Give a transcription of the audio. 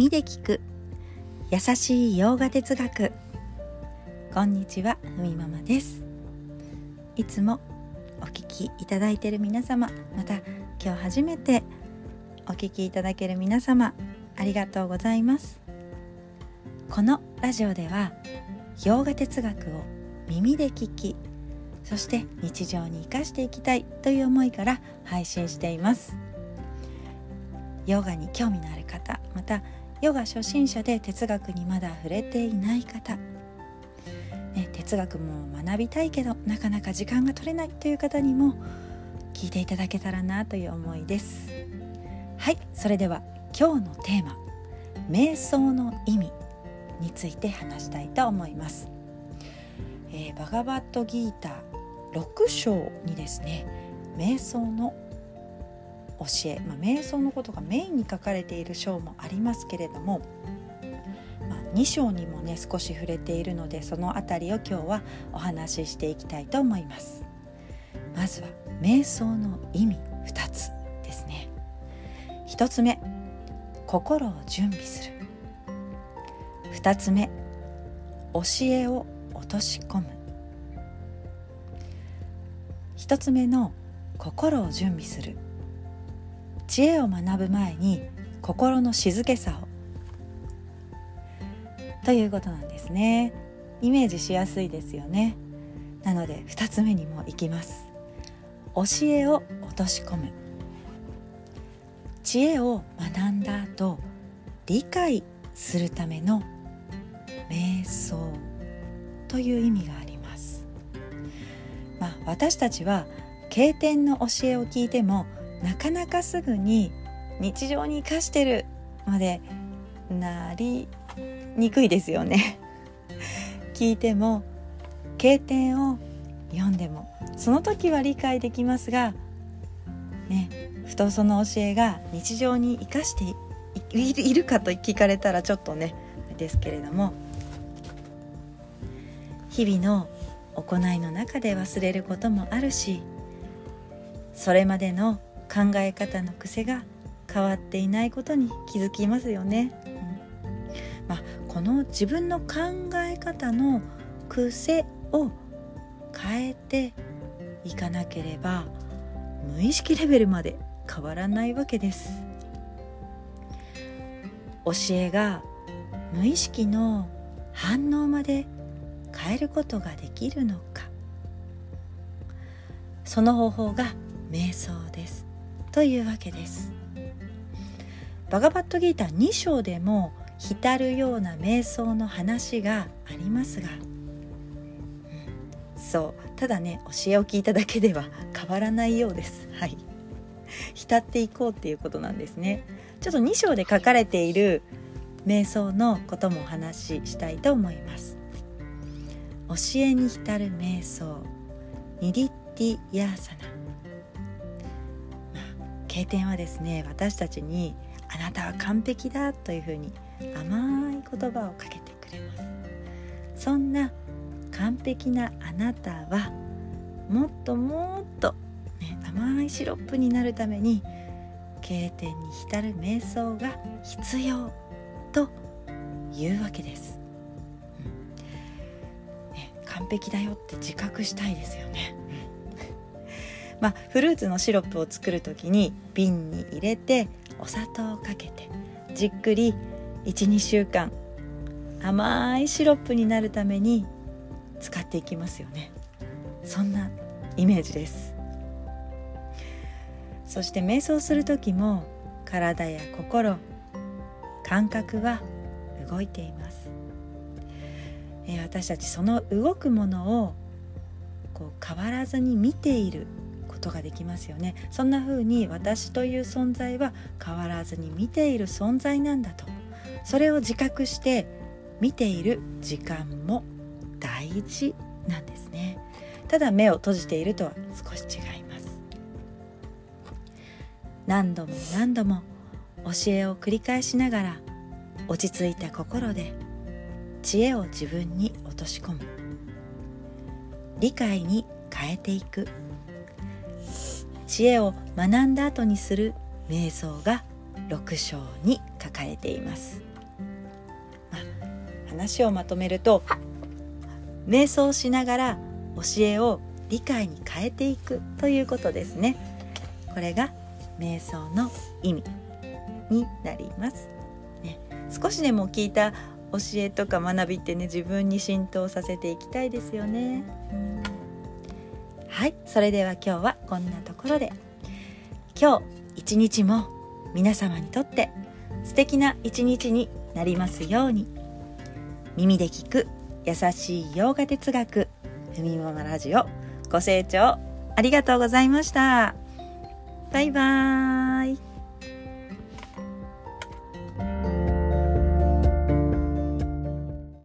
耳で聞く。優しい洋画哲学。こんにちはふみママです。いつもお聞きいただいている皆様また今日初めてお聞きいただける皆様ありがとうございます。このラジオでは洋画哲学を耳で聞きそして日常に生かしていきたいという思いから配信しています。ヨガに興味のある方またヨガ初心者で哲学にまだ触れていない方、ね、哲学も学びたいけどなかなか時間が取れないという方にも聞いていただけたらなという思いです。はいそれでは今日のテーマ瞑想の意味について話したいと思います、えー、バガバットギーター6章にですね瞑想の教え、まあ、瞑想のことがメインに書かれている章もありますけれども、まあ、2章にもね少し触れているのでその辺りを今日はお話ししていきたいと思います。まずは瞑想の意味2つですね。1つ目心を準備する。2つ目教えを落とし込む。1つ目の心を準備する。知恵を学ぶ前に心の静けさを。ということなんですね。イメージしやすいですよね。なので2つ目にもいきます。教えを落とし込む。知恵を学んだ後理解するための瞑想という意味があります。まあ私たちは経典の教えを聞いてもなかなかすぐに日常に生かしてるまでなりにくいですよね。聞いても経典を読んでもその時は理解できますがねふとその教えが日常に生かしているかと聞かれたらちょっとねですけれども日々の行いの中で忘れることもあるしそれまでの考え方の癖が変わっていないことに気づきますよね。うんまあ、この自分の考え方の癖を変えていかなければ無意識レベルまで変わらないわけです。教えが無意識の反応まで変えることができるのかその方法が瞑想ですというわけです。バガバットギーター2章でも浸るような瞑想の話がありますが、うん、そう。ただね教えを聞いただけでは変わらないようです。はい。浸っていこうっていうことなんですね。ちょっと2章で書かれている瞑想のこともお話ししたいと思います。教えに浸る瞑想。ニリッティヤーサナ。経典はですね私たちにあなたは完璧だというふうに甘い言葉をかけてくれます。そんな完璧なあなたはもっともっと、ね、甘いシロップになるために経典に浸る瞑想が必要というわけです、うん。ね、完璧だよって自覚したいですよね。まあ、フルーツのシロップを作る時に瓶に入れてお砂糖をかけてじっくり12週間甘いシロップになるために使っていきますよね。そんなイメージです。そして瞑想する時も体や心感覚は動いています、え私たちその動くものをこう変わらずに見ていることができますよね。そんな風に私という存在は変わらずに見ている存在なんだと。それを自覚して見ている時間も大事なんですね。ただ目を閉じているとは少し違います。何度も何度も教えを繰り返しながら落ち着いた心で知恵を自分に落とし込む。理解に変えていく。知恵を学んだ後にする瞑想が6章に書かれています。話をまとめると瞑想しながら教えを理解に変えていくということですね。これが瞑想の意味になります、ね、少しでも聞いた教えとか学びってね自分に浸透させていきたいですよね、うん、はいそれでは今日はこんなところで。今日一日も皆様にとって素敵な一日になりますように。耳で聞く優しい洋画哲学ふみものラジオご清聴ありがとうございました。バイバーイ。